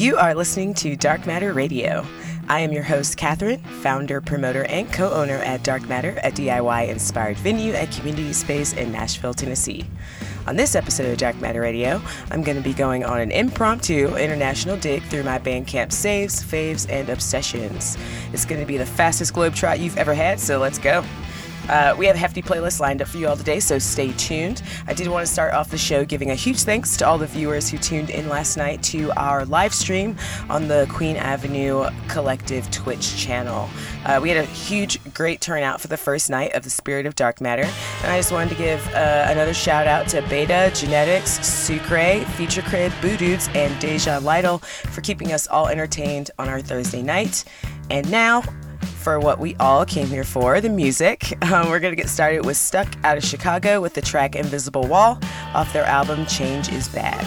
You are listening to Dark Matter Radio. I am your host, Catherine, founder, promoter, and co owner at Dark Matter, a DIY inspired venue and community space in Nashville, Tennessee. On this episode of Dark Matter Radio, I'm going to be going on an impromptu international dig through my Bandcamp saves, faves, and obsessions. It's going to be the fastest globetrot you've ever had, so let's go. Uh, we have a hefty playlist lined up for you all today, so stay tuned. I did want to start off the show giving a huge thanks to all the viewers who tuned in last night to our live stream on the Queen Avenue Collective Twitch channel. Uh, we had a huge, great turnout for the first night of the Spirit of Dark Matter, and I just wanted to give uh, another shout out to Beta, Genetics, Sucre, Feature Crib, Boo Dudes, and Deja Lytle for keeping us all entertained on our Thursday night. And now, for what we all came here for the music. Um, we're going to get started with Stuck out of Chicago with the track Invisible Wall off their album Change is Bad.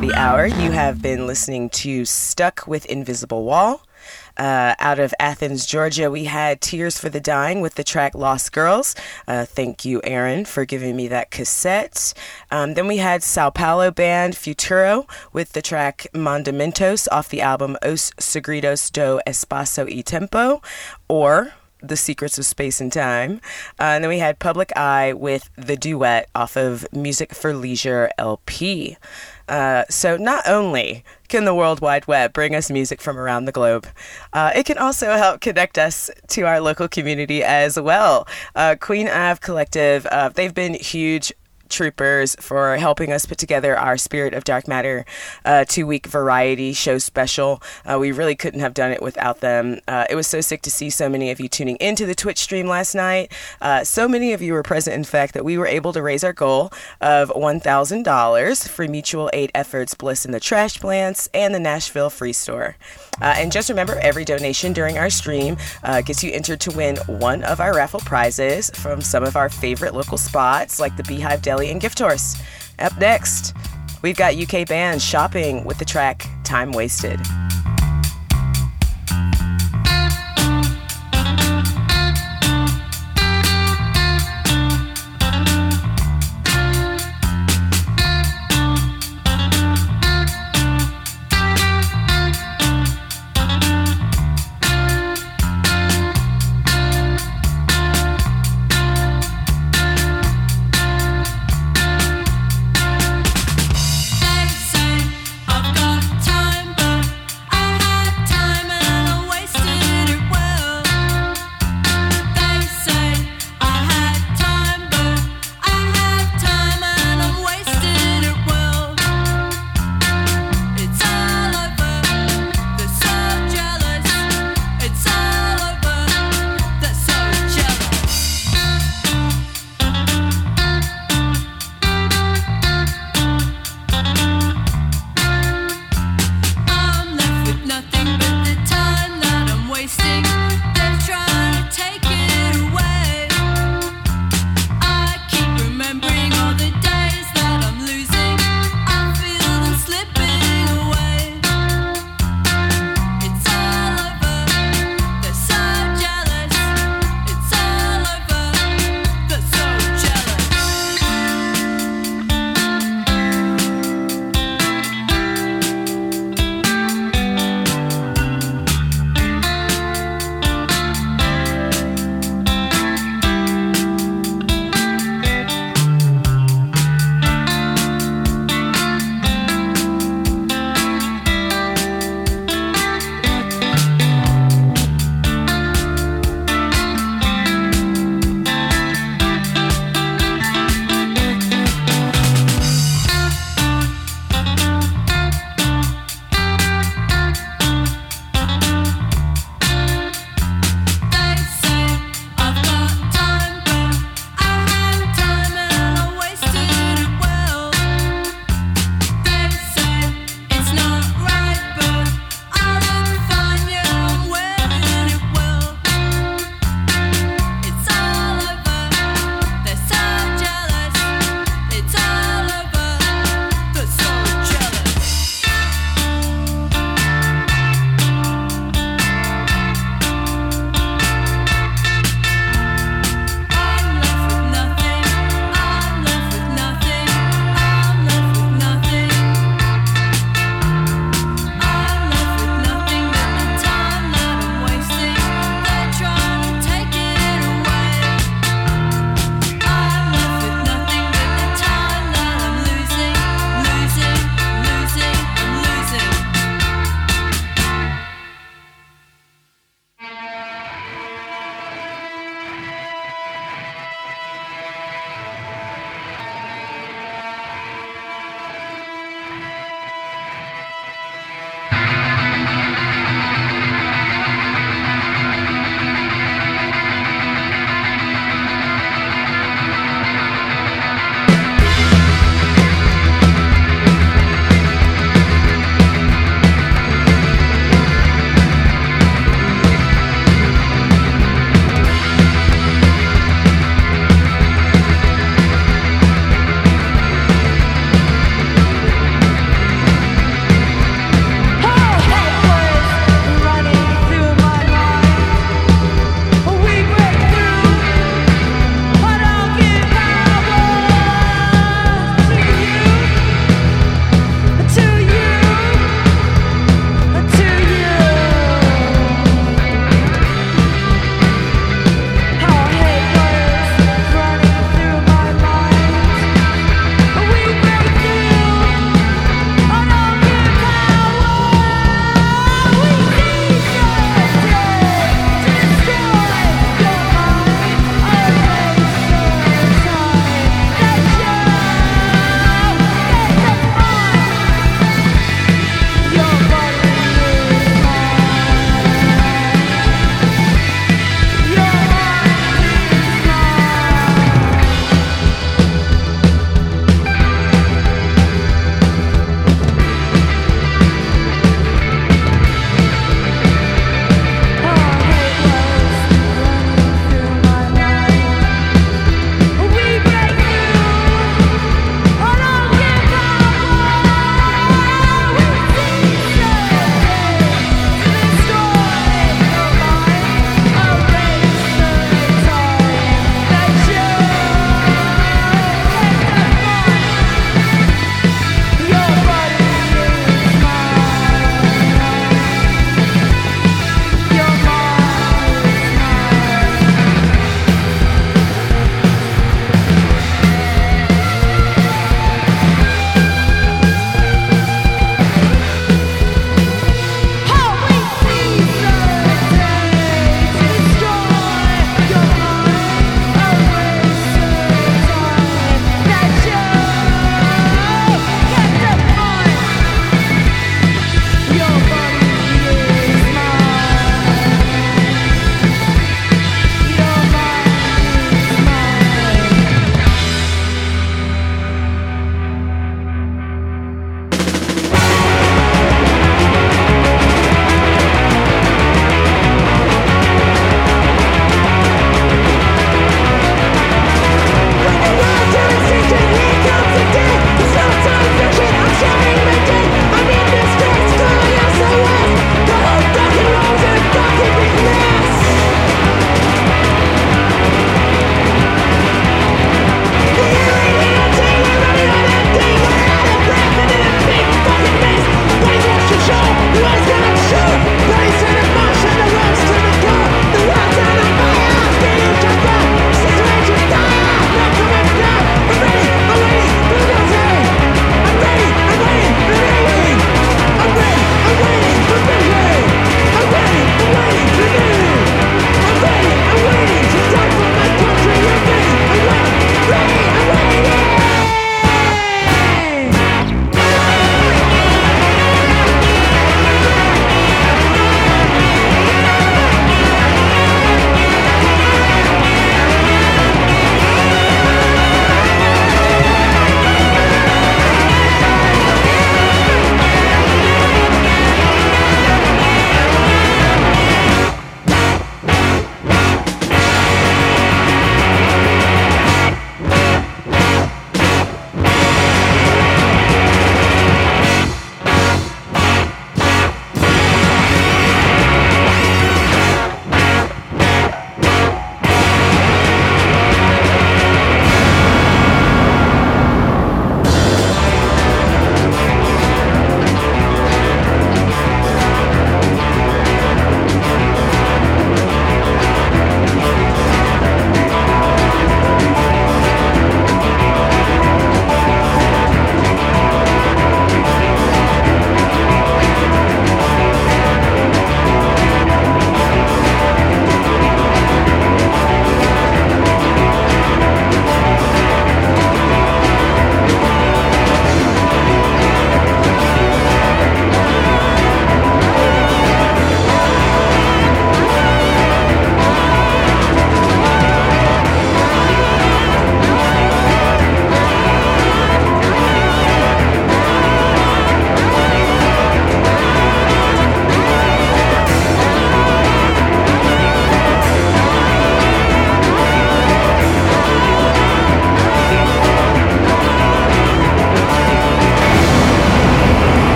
The hour, you have been listening to Stuck with Invisible Wall. Uh, out of Athens, Georgia, we had Tears for the Dying with the track Lost Girls. Uh, thank you, Aaron, for giving me that cassette. Um, then we had Sao Paulo band Futuro with the track Mandamentos off the album Os Segredos do Espaço e Tempo, or the Secrets of Space and Time. Uh, and then we had Public Eye with The Duet off of Music for Leisure LP. Uh, so not only can the World Wide Web bring us music from around the globe, uh, it can also help connect us to our local community as well. Uh, Queen Ave Collective, uh, they've been huge troopers for helping us put together our Spirit of Dark Matter uh, two week variety show special. Uh, we really couldn't have done it without them. Uh, it was so sick to see so many of you tuning into the Twitch stream last night. Uh, so many of you were present, in fact, that we were able to raise our goal of $1,000 for mutual aid efforts Bliss in the Trash Plants and the Nashville Free Store. Uh, and just remember, every donation during our stream uh, gets you entered to win one of our raffle prizes from some of our favorite local spots like the Beehive Deli and Gift Horse. Up next, we've got UK bands shopping with the track Time Wasted.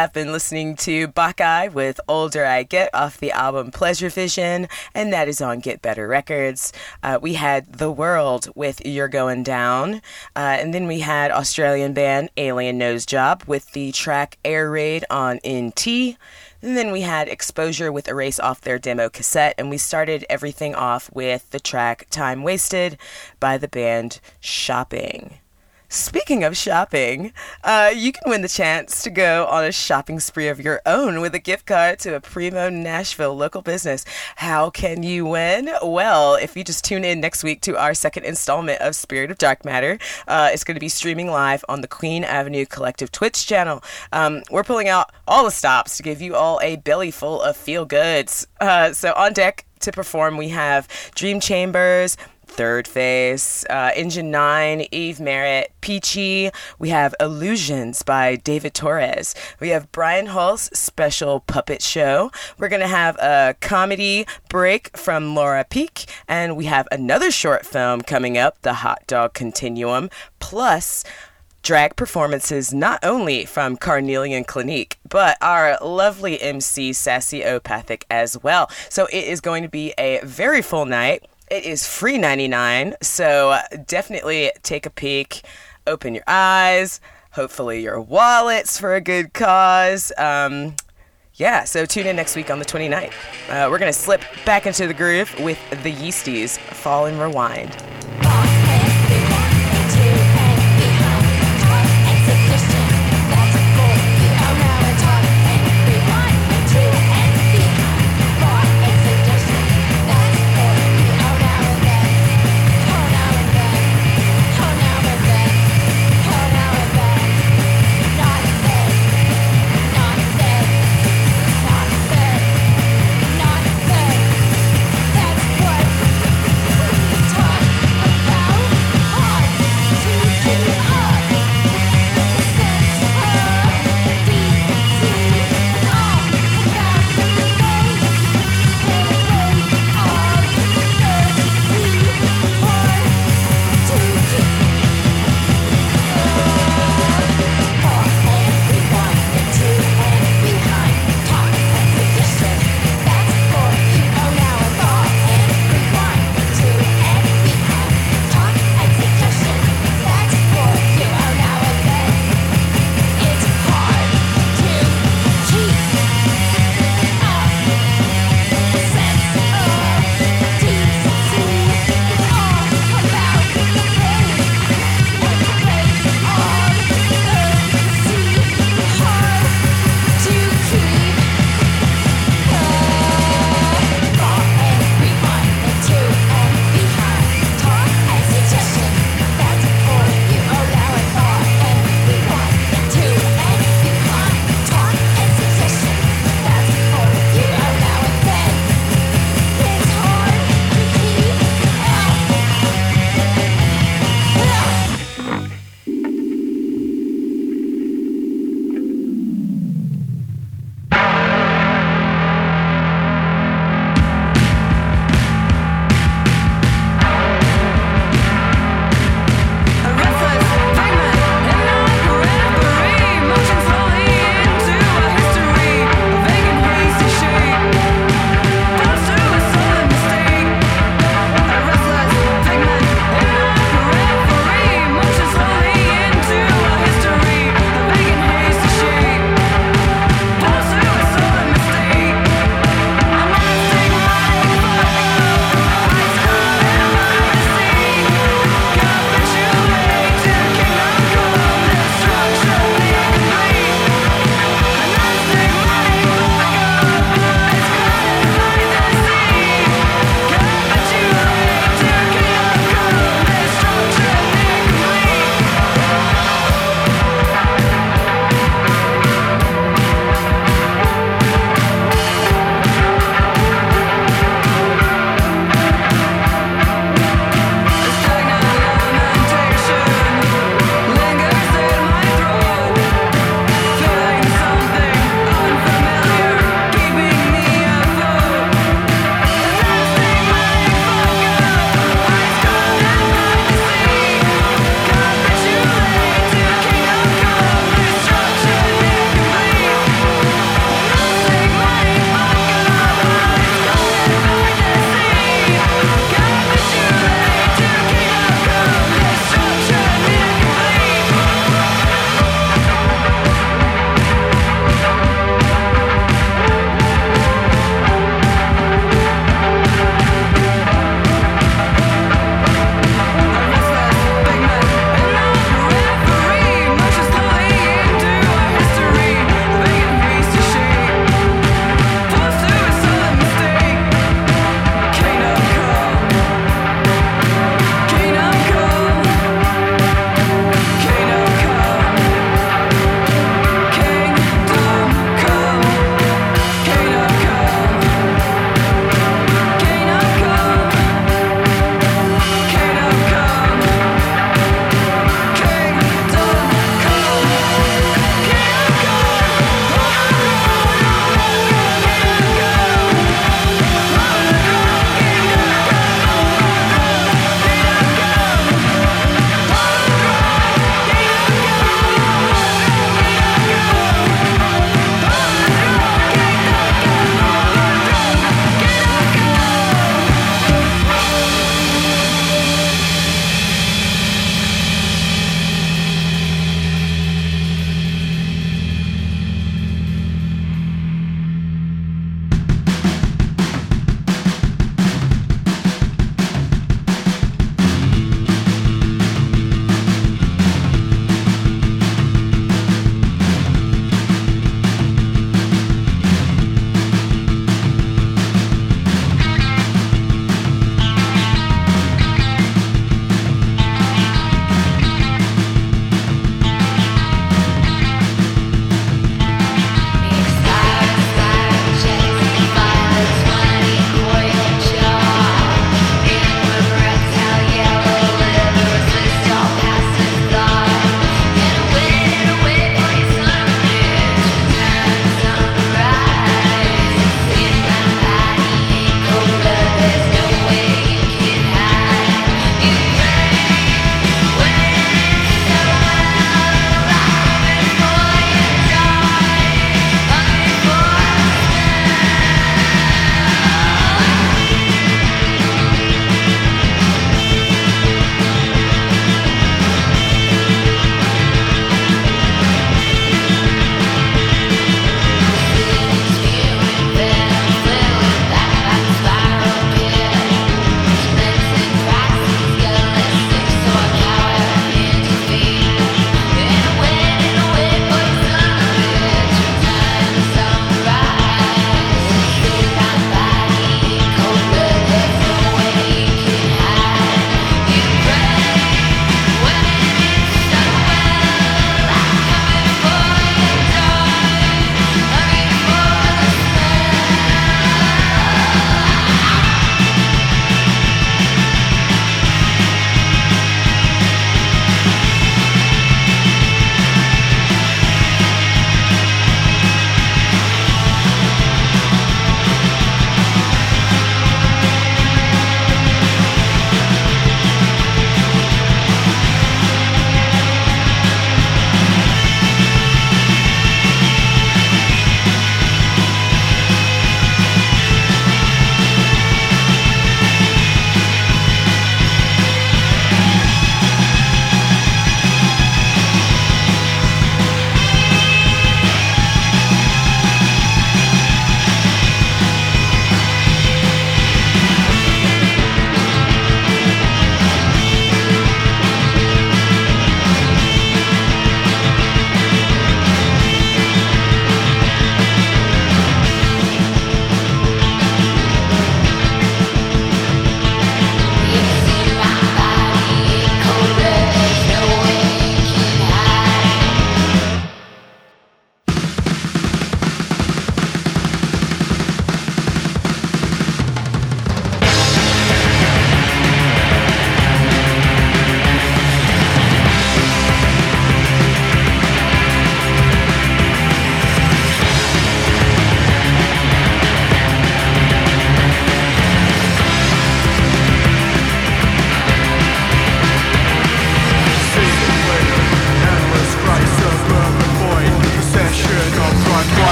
Have been listening to Buckeye with Older I Get off the album Pleasure Vision, and that is on Get Better Records. Uh, we had The World with You're Going Down, uh, and then we had Australian band Alien Nose Job with the track Air Raid on NT. And then we had Exposure with Erase off their demo cassette, and we started everything off with the track Time Wasted by the band Shopping. Speaking of shopping, uh, you can win the chance to go on a shopping spree of your own with a gift card to a Primo Nashville local business. How can you win? Well, if you just tune in next week to our second installment of Spirit of Dark Matter, uh, it's going to be streaming live on the Queen Avenue Collective Twitch channel. Um, we're pulling out all the stops to give you all a belly full of feel goods. Uh, so on deck to perform, we have Dream Chambers. Third Face, uh, Engine 9, Eve Merritt, Peachy. We have Illusions by David Torres. We have Brian Hall's special puppet show. We're going to have a comedy break from Laura Peak. And we have another short film coming up, The Hot Dog Continuum, plus drag performances not only from Carnelian Clinique, but our lovely MC Sassy Opathic as well. So it is going to be a very full night. It is free 99, so definitely take a peek, open your eyes, hopefully your wallets for a good cause. Um, yeah, so tune in next week on the 29th. Uh, we're going to slip back into the groove with the Yeasties, Fall and Rewind.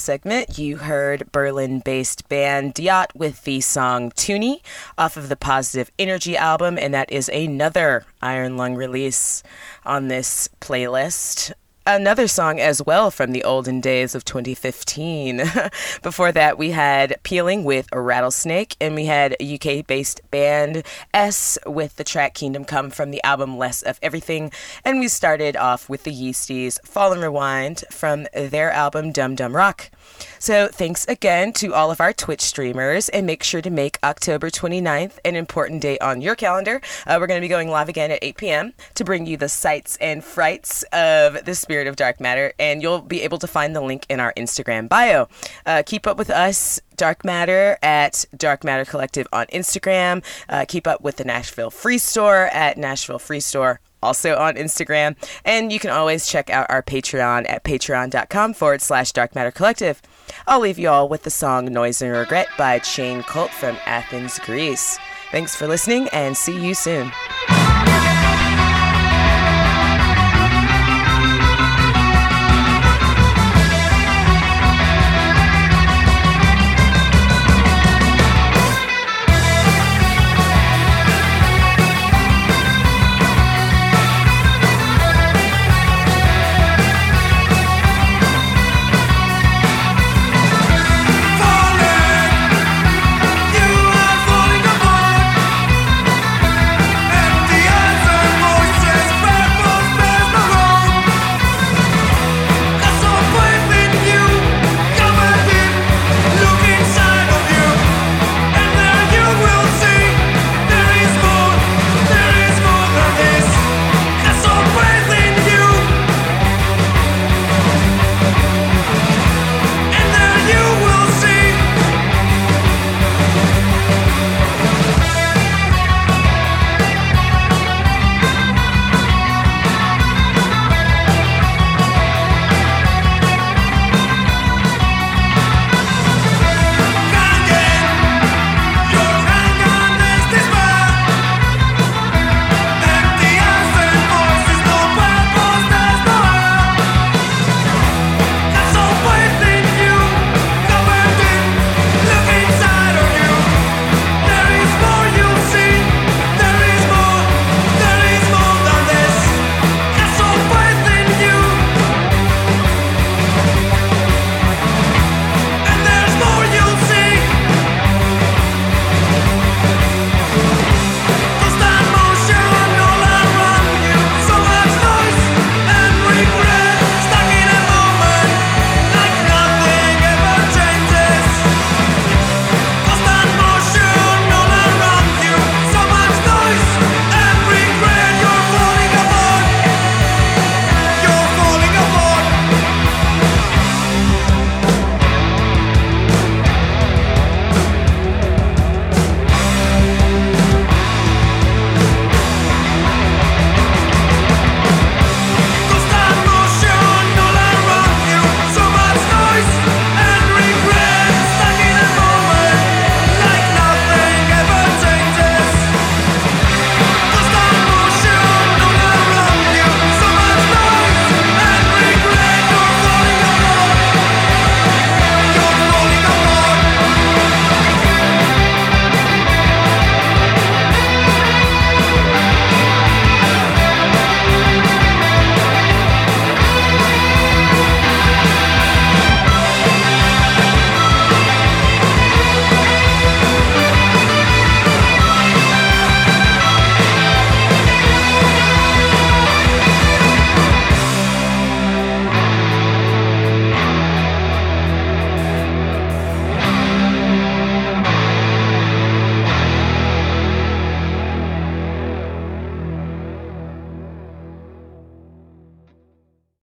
Last segment, you heard Berlin based band Diät with the song Toonie off of the Positive Energy album, and that is another Iron Lung release on this playlist. Another song as well from the olden days of 2015. Before that, we had Peeling with a Rattlesnake, and we had UK based band S with the track Kingdom Come from the album Less of Everything. And we started off with the Yeasties Fall and Rewind from their album Dum Dum Rock. So, thanks again to all of our Twitch streamers, and make sure to make October 29th an important day on your calendar. Uh, we're going to be going live again at 8 p.m. to bring you the sights and frights of the spirit of dark matter, and you'll be able to find the link in our Instagram bio. Uh, keep up with us. Dark Matter at Dark Matter Collective on Instagram. Uh, keep up with the Nashville Free Store at Nashville Free Store also on Instagram. And you can always check out our Patreon at patreon.com forward slash dark matter collective. I'll leave you all with the song Noise and Regret by Chain Cult from Athens, Greece. Thanks for listening and see you soon.